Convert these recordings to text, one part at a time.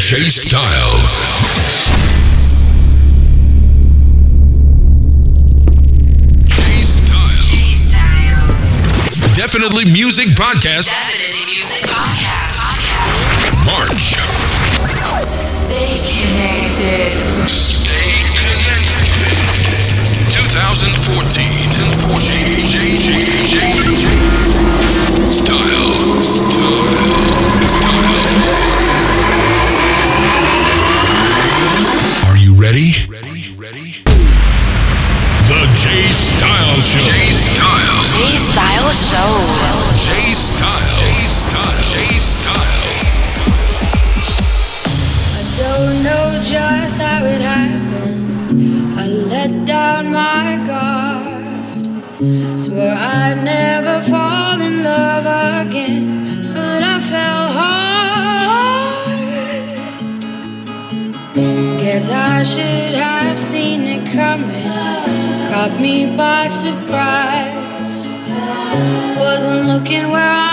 J Style. Definitely Music Podcast. Definitely Music Podcast. March. Stay connected. Stay connected. 2014. 2014. Style. Style. Style. ready? Ready? Ready? The Jay Style Show. Jay Style. J Style Show. J I should have seen it coming. Caught me by surprise. Wasn't looking where I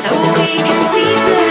so we can seize the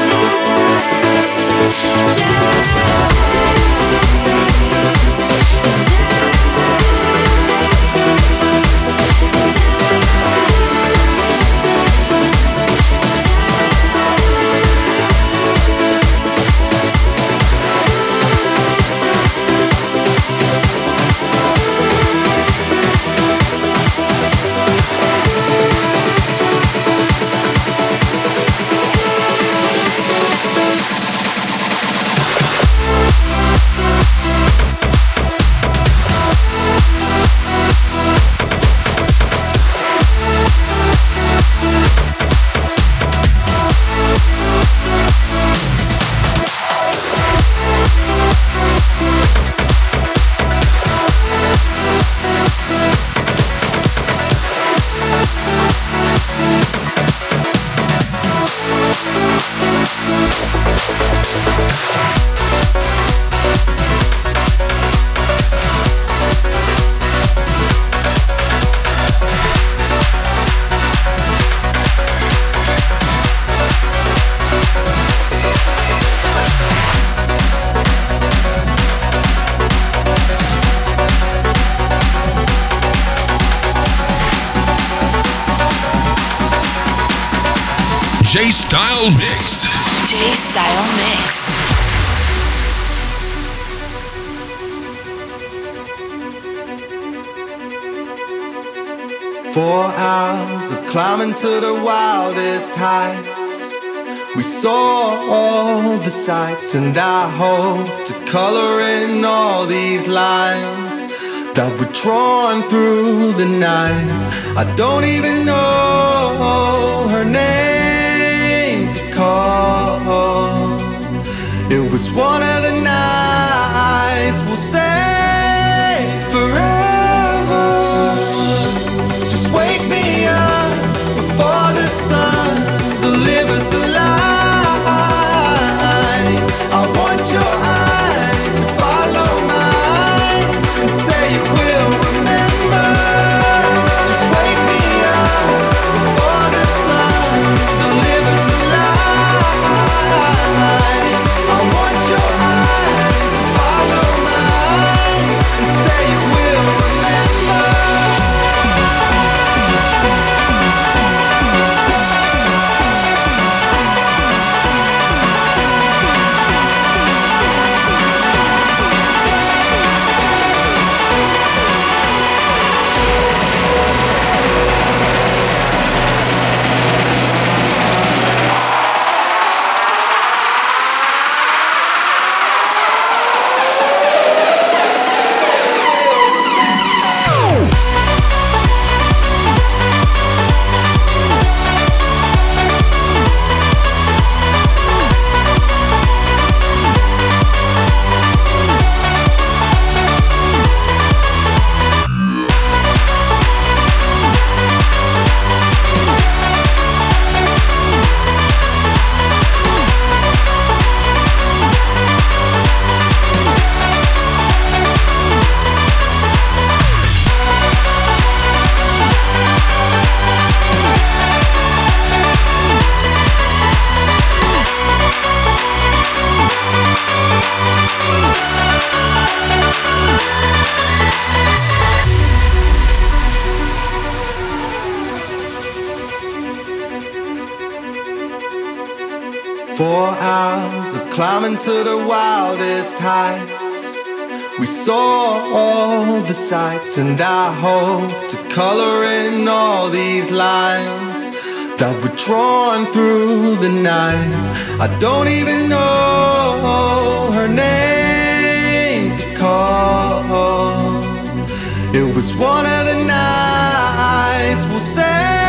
Four hours of climbing to the wildest heights. We saw all the sights, and I hope to color in all these lines that were drawn through the night. I don't even know her name to call. It was one of climbing to the wildest heights. We saw all the sights, and I hope to color in all these lines that were drawn through the night. I don't even know her name to call. It was one of the nights we'll say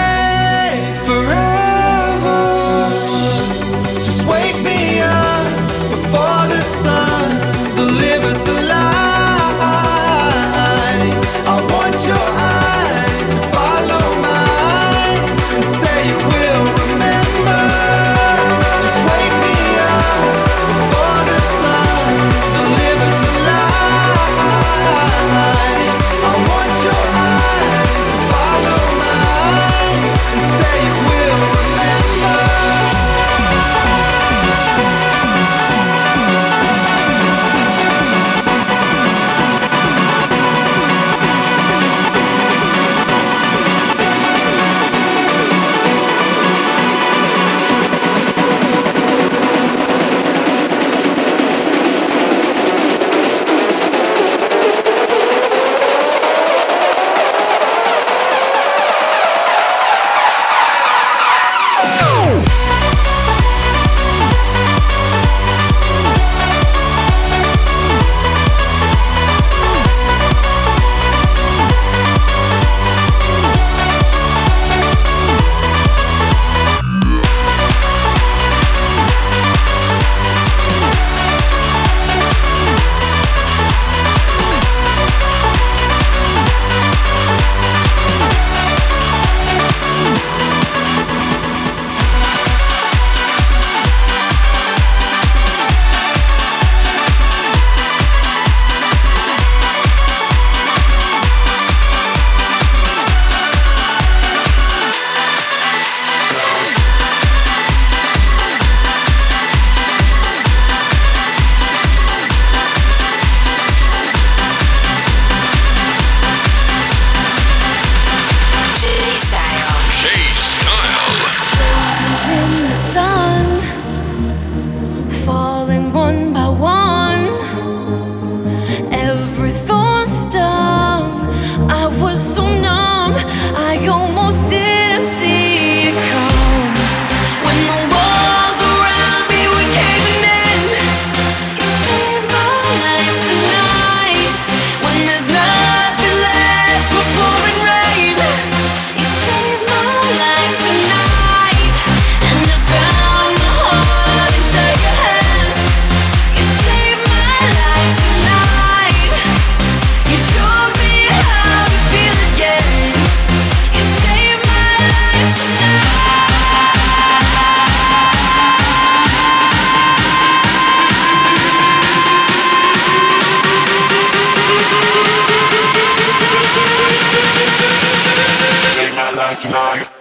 tonight.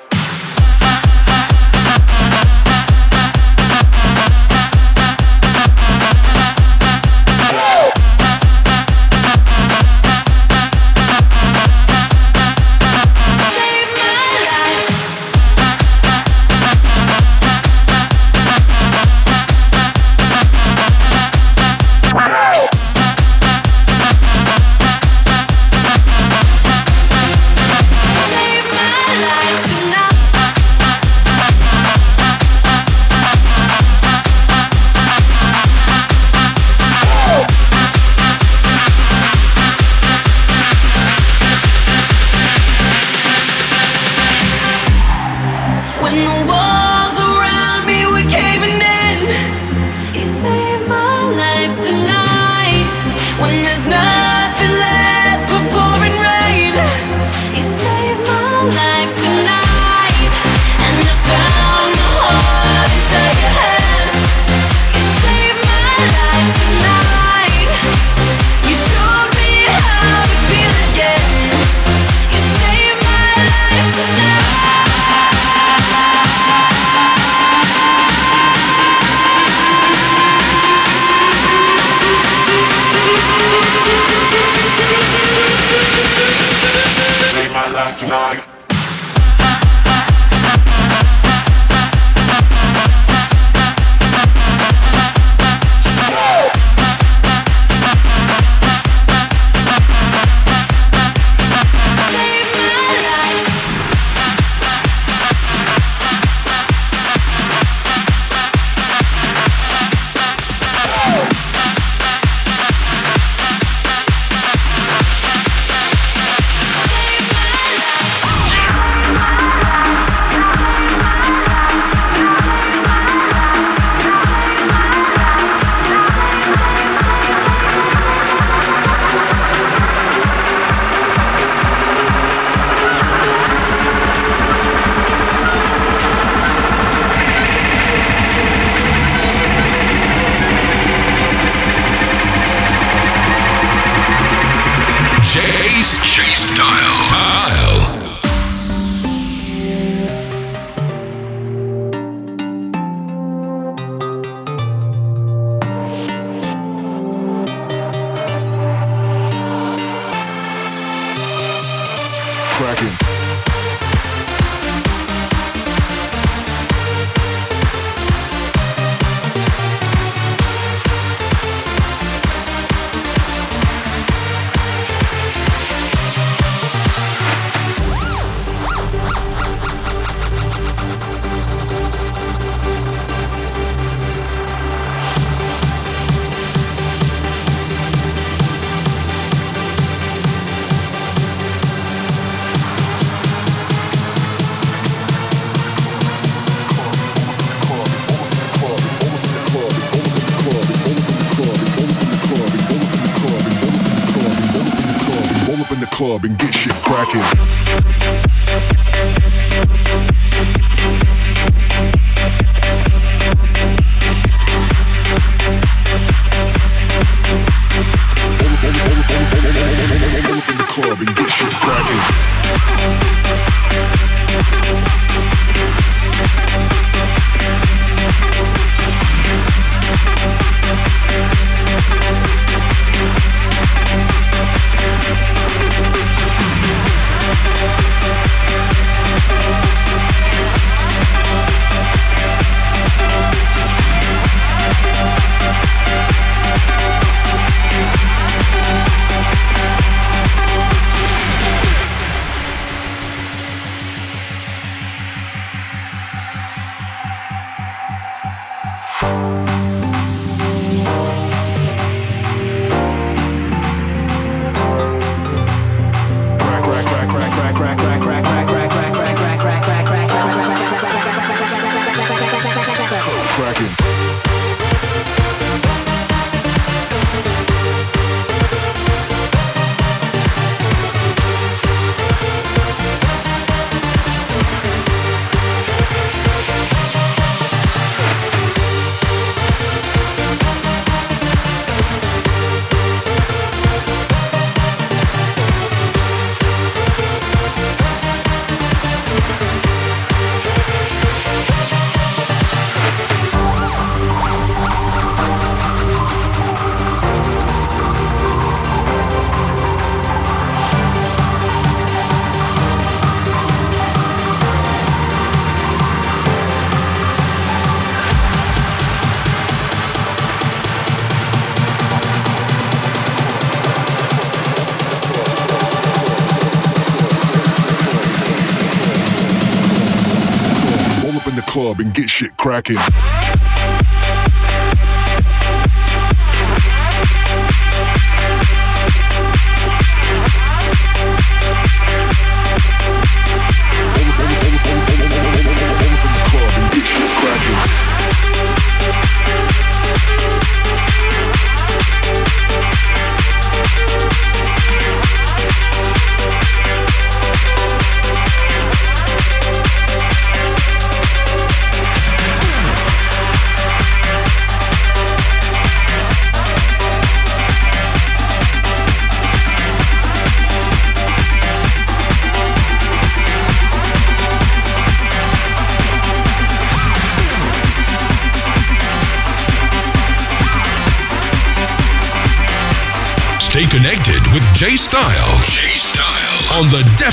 Shit cracking.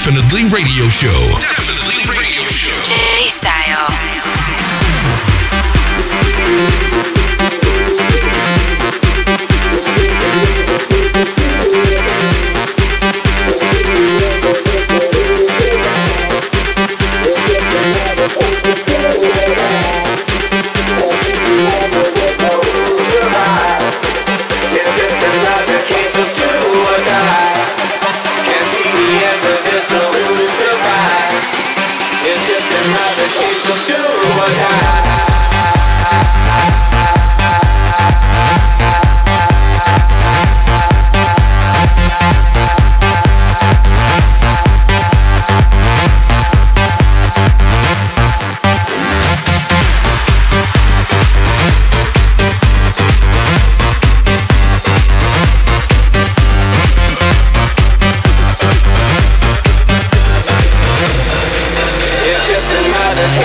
Definitely Radio Show. Definitely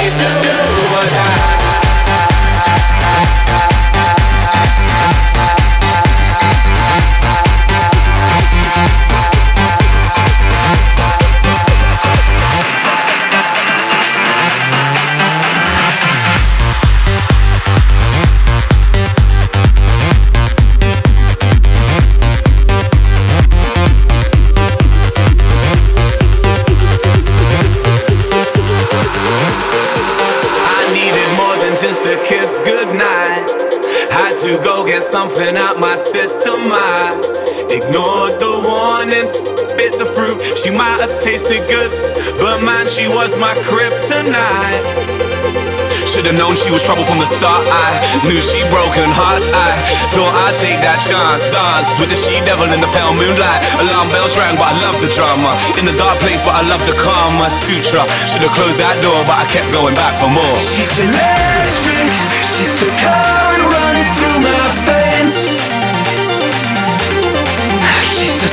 another system. I ignored the warnings, bit the fruit. She might have tasted good, but man, she was my kryptonite. Should've known she was trouble from the start. I knew she broken hearts. I thought I'd take that chance. Danced with the she devil in the pale moonlight. Alarm bells rang, but I love the drama. In the dark place, but I love the karma sutra. Should've closed that door, but I kept going back for more. She's electric, she's the current running through my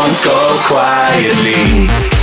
won't go quietly.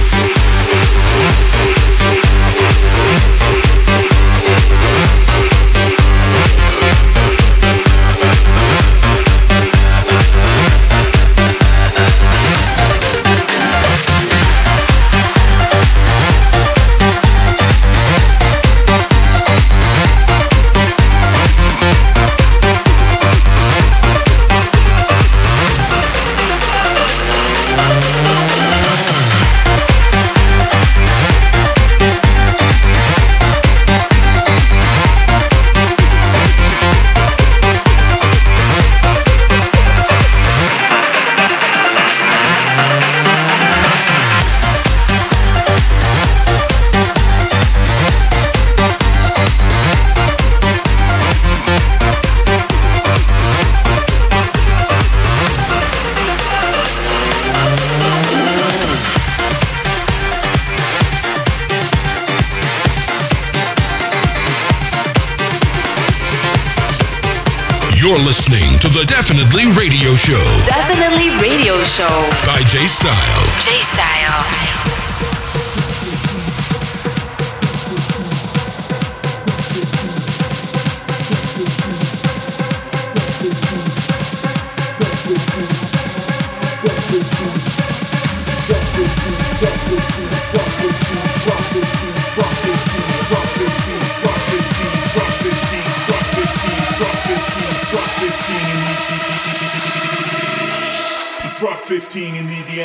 Definitely Radio Show. Definitely Radio Show. By Jay Style.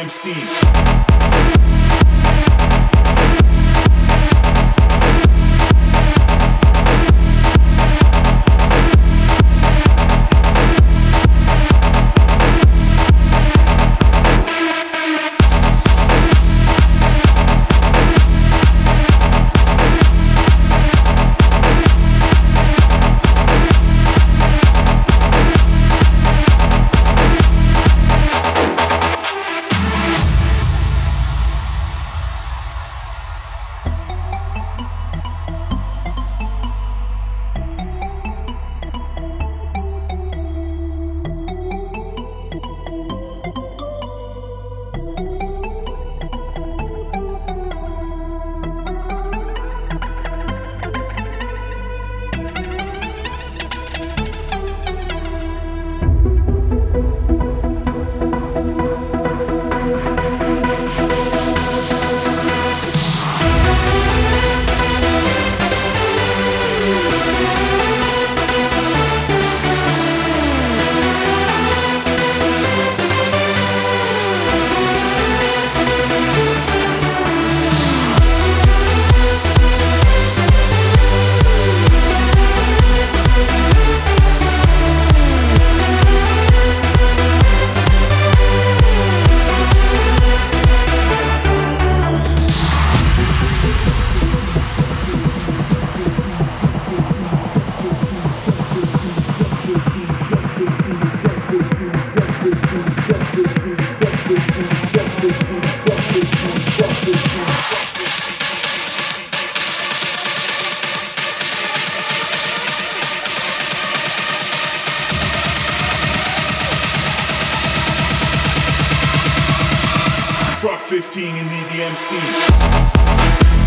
In 15 in the DMC.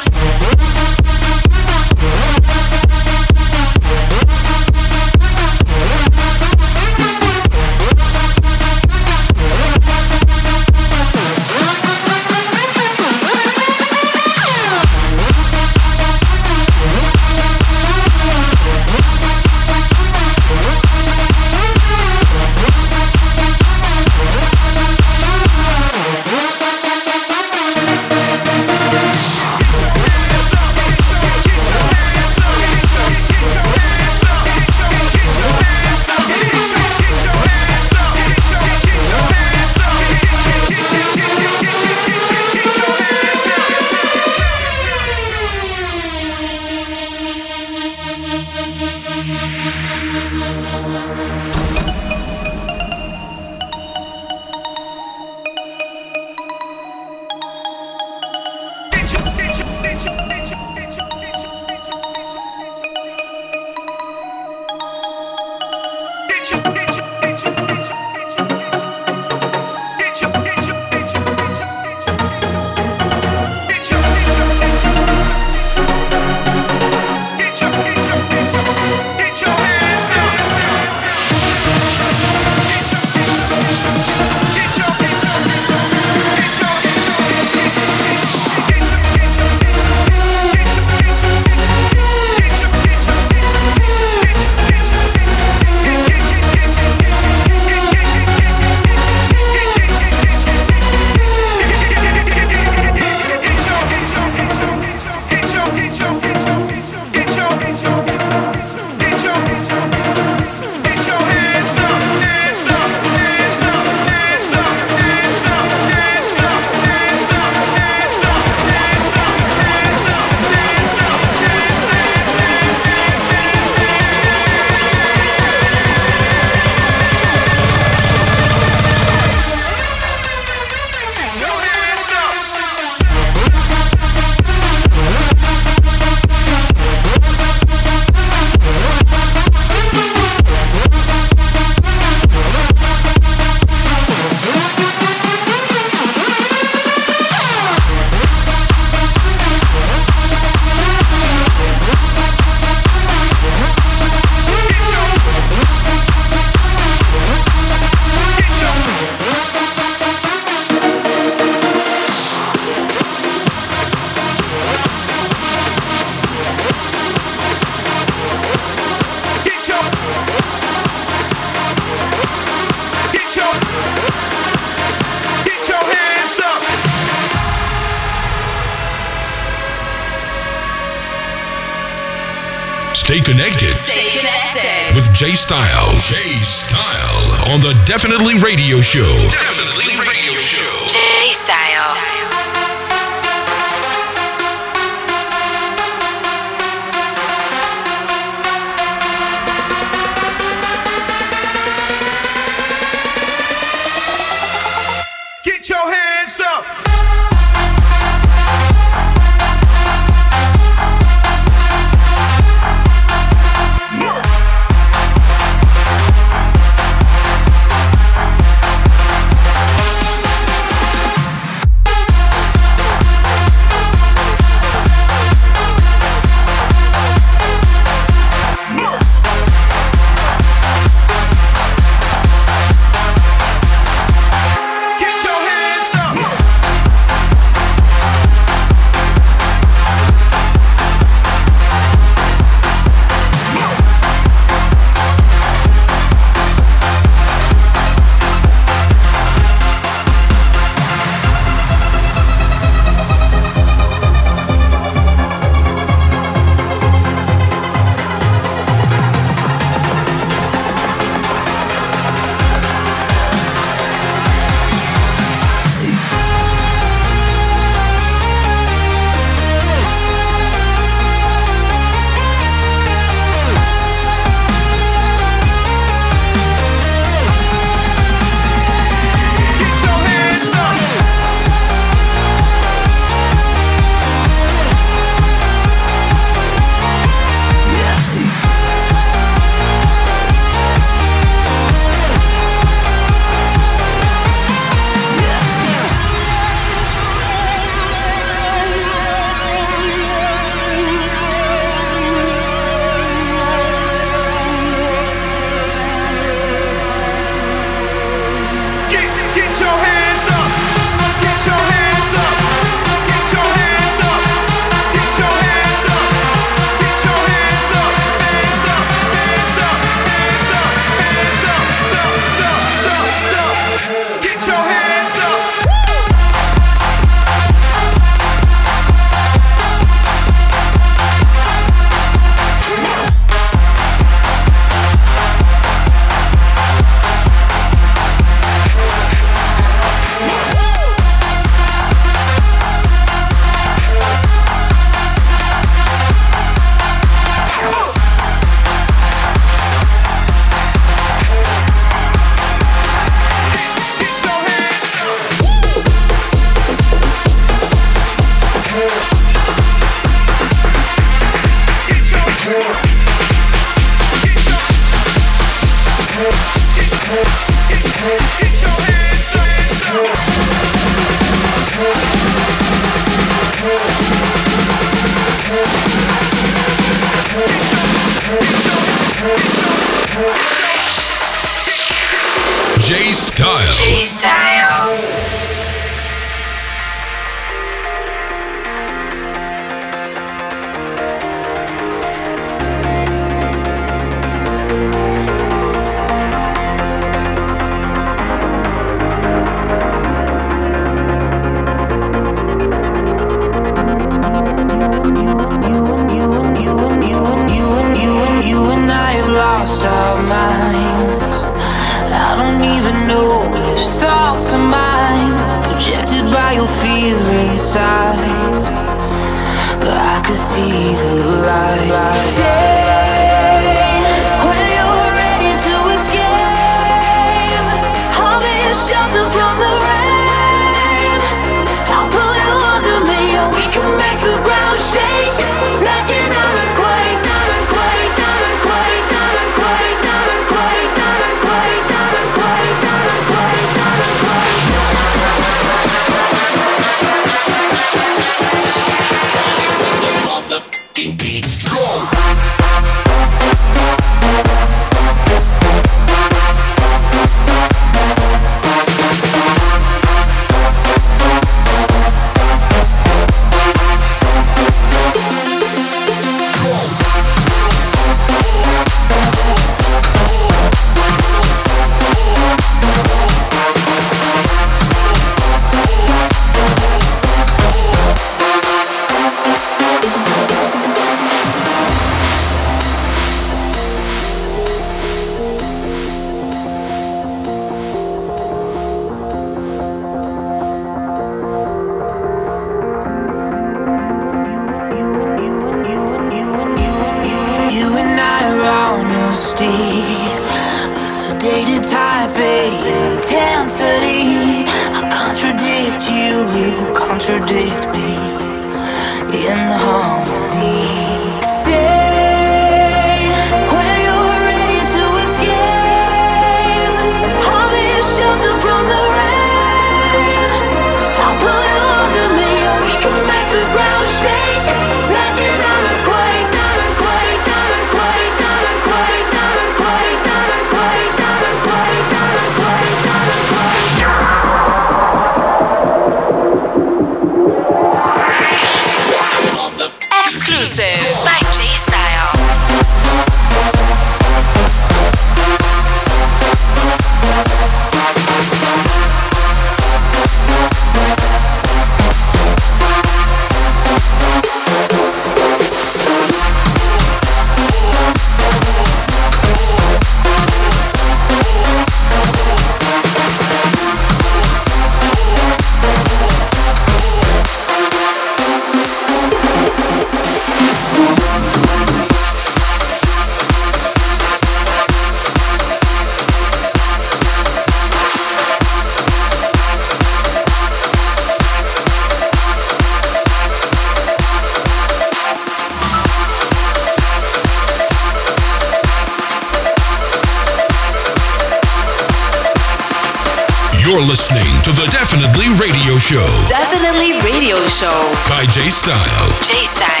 You're listening to the Definitely Radio Show. Definitely Radio Show. By J Style. J Style.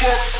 We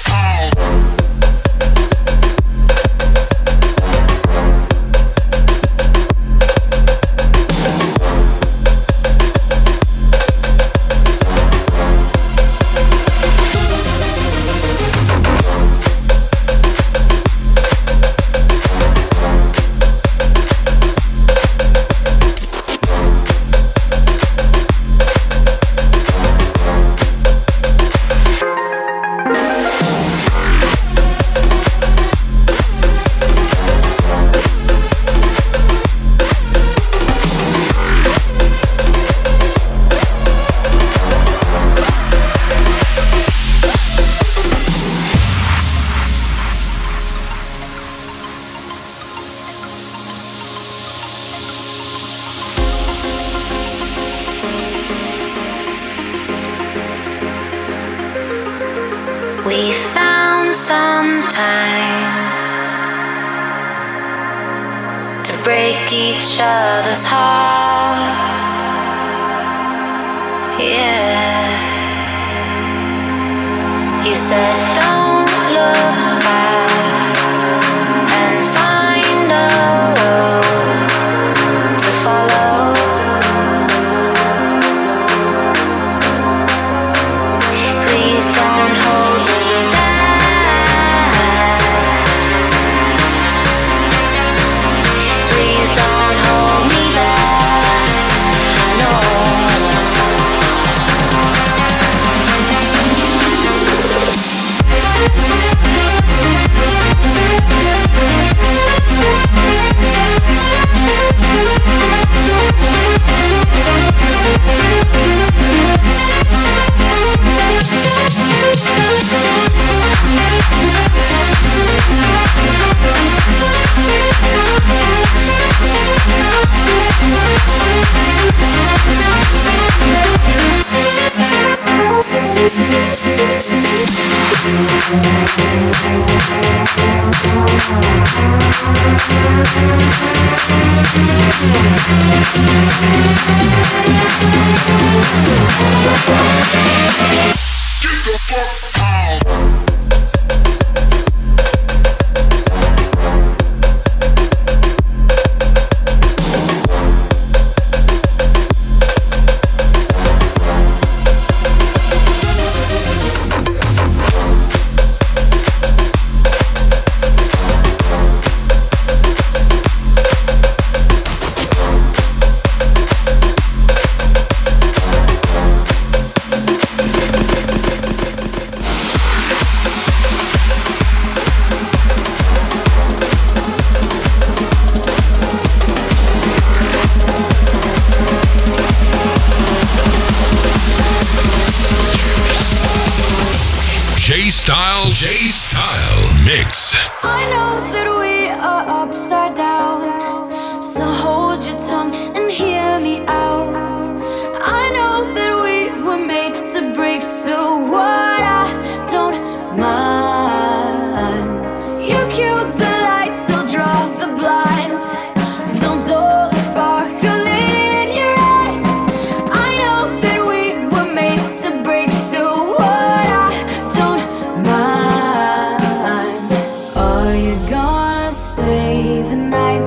gonna stay the night?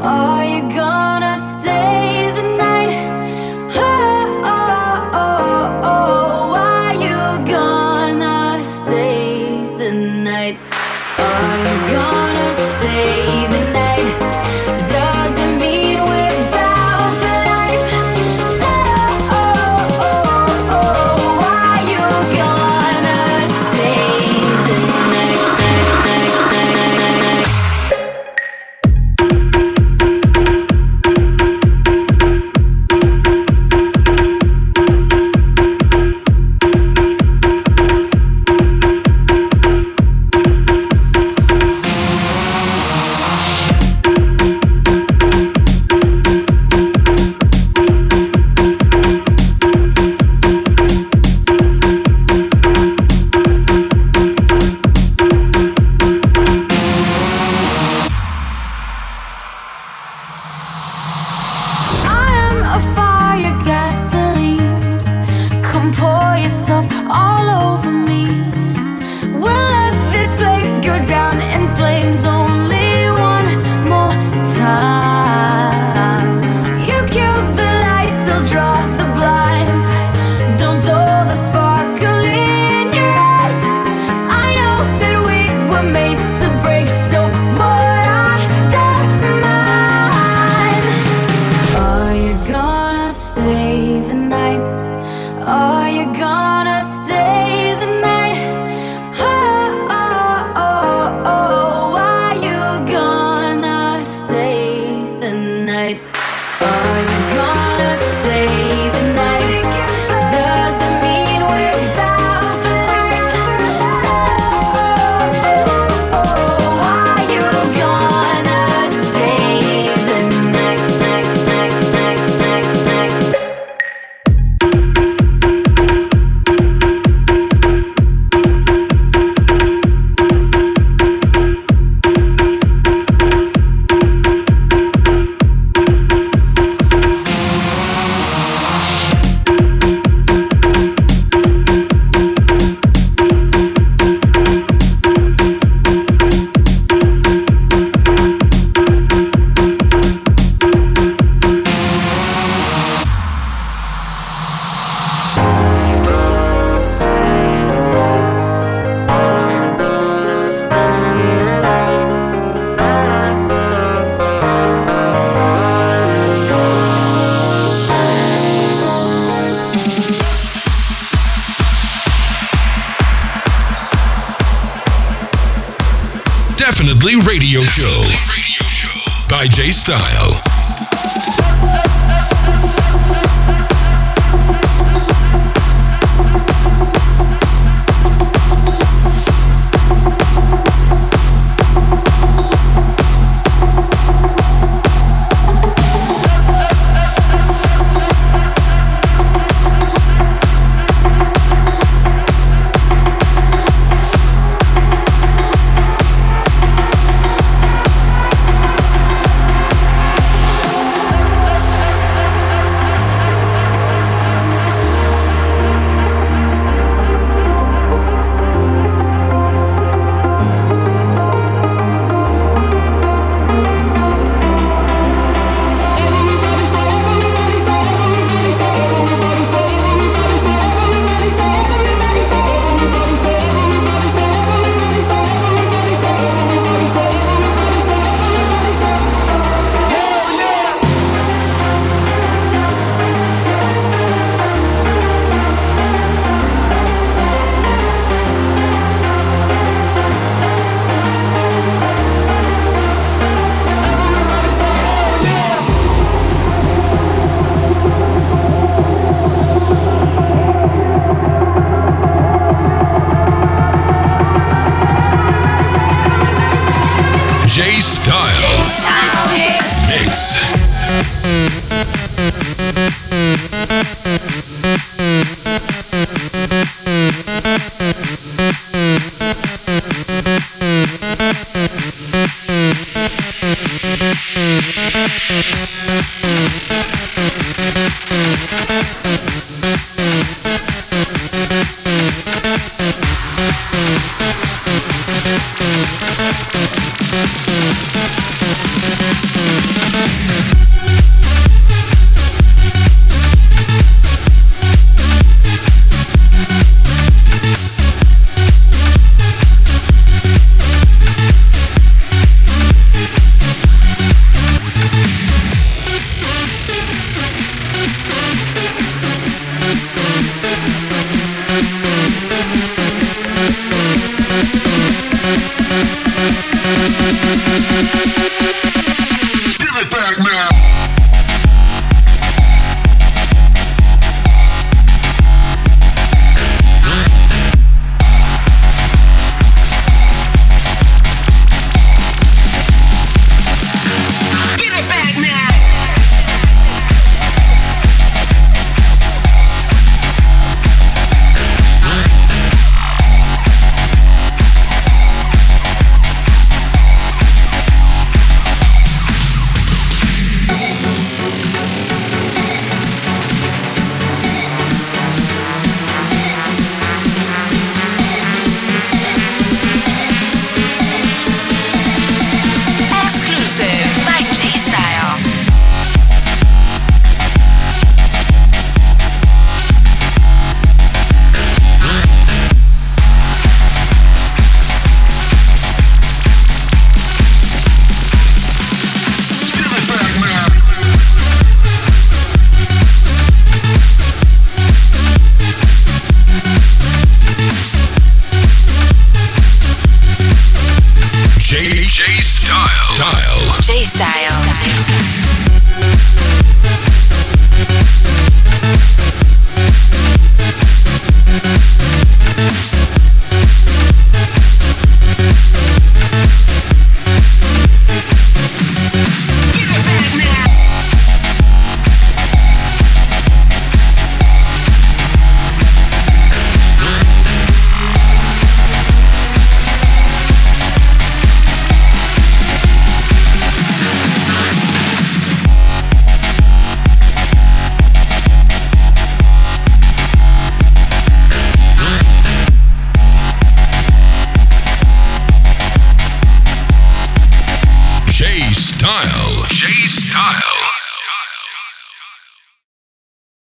Are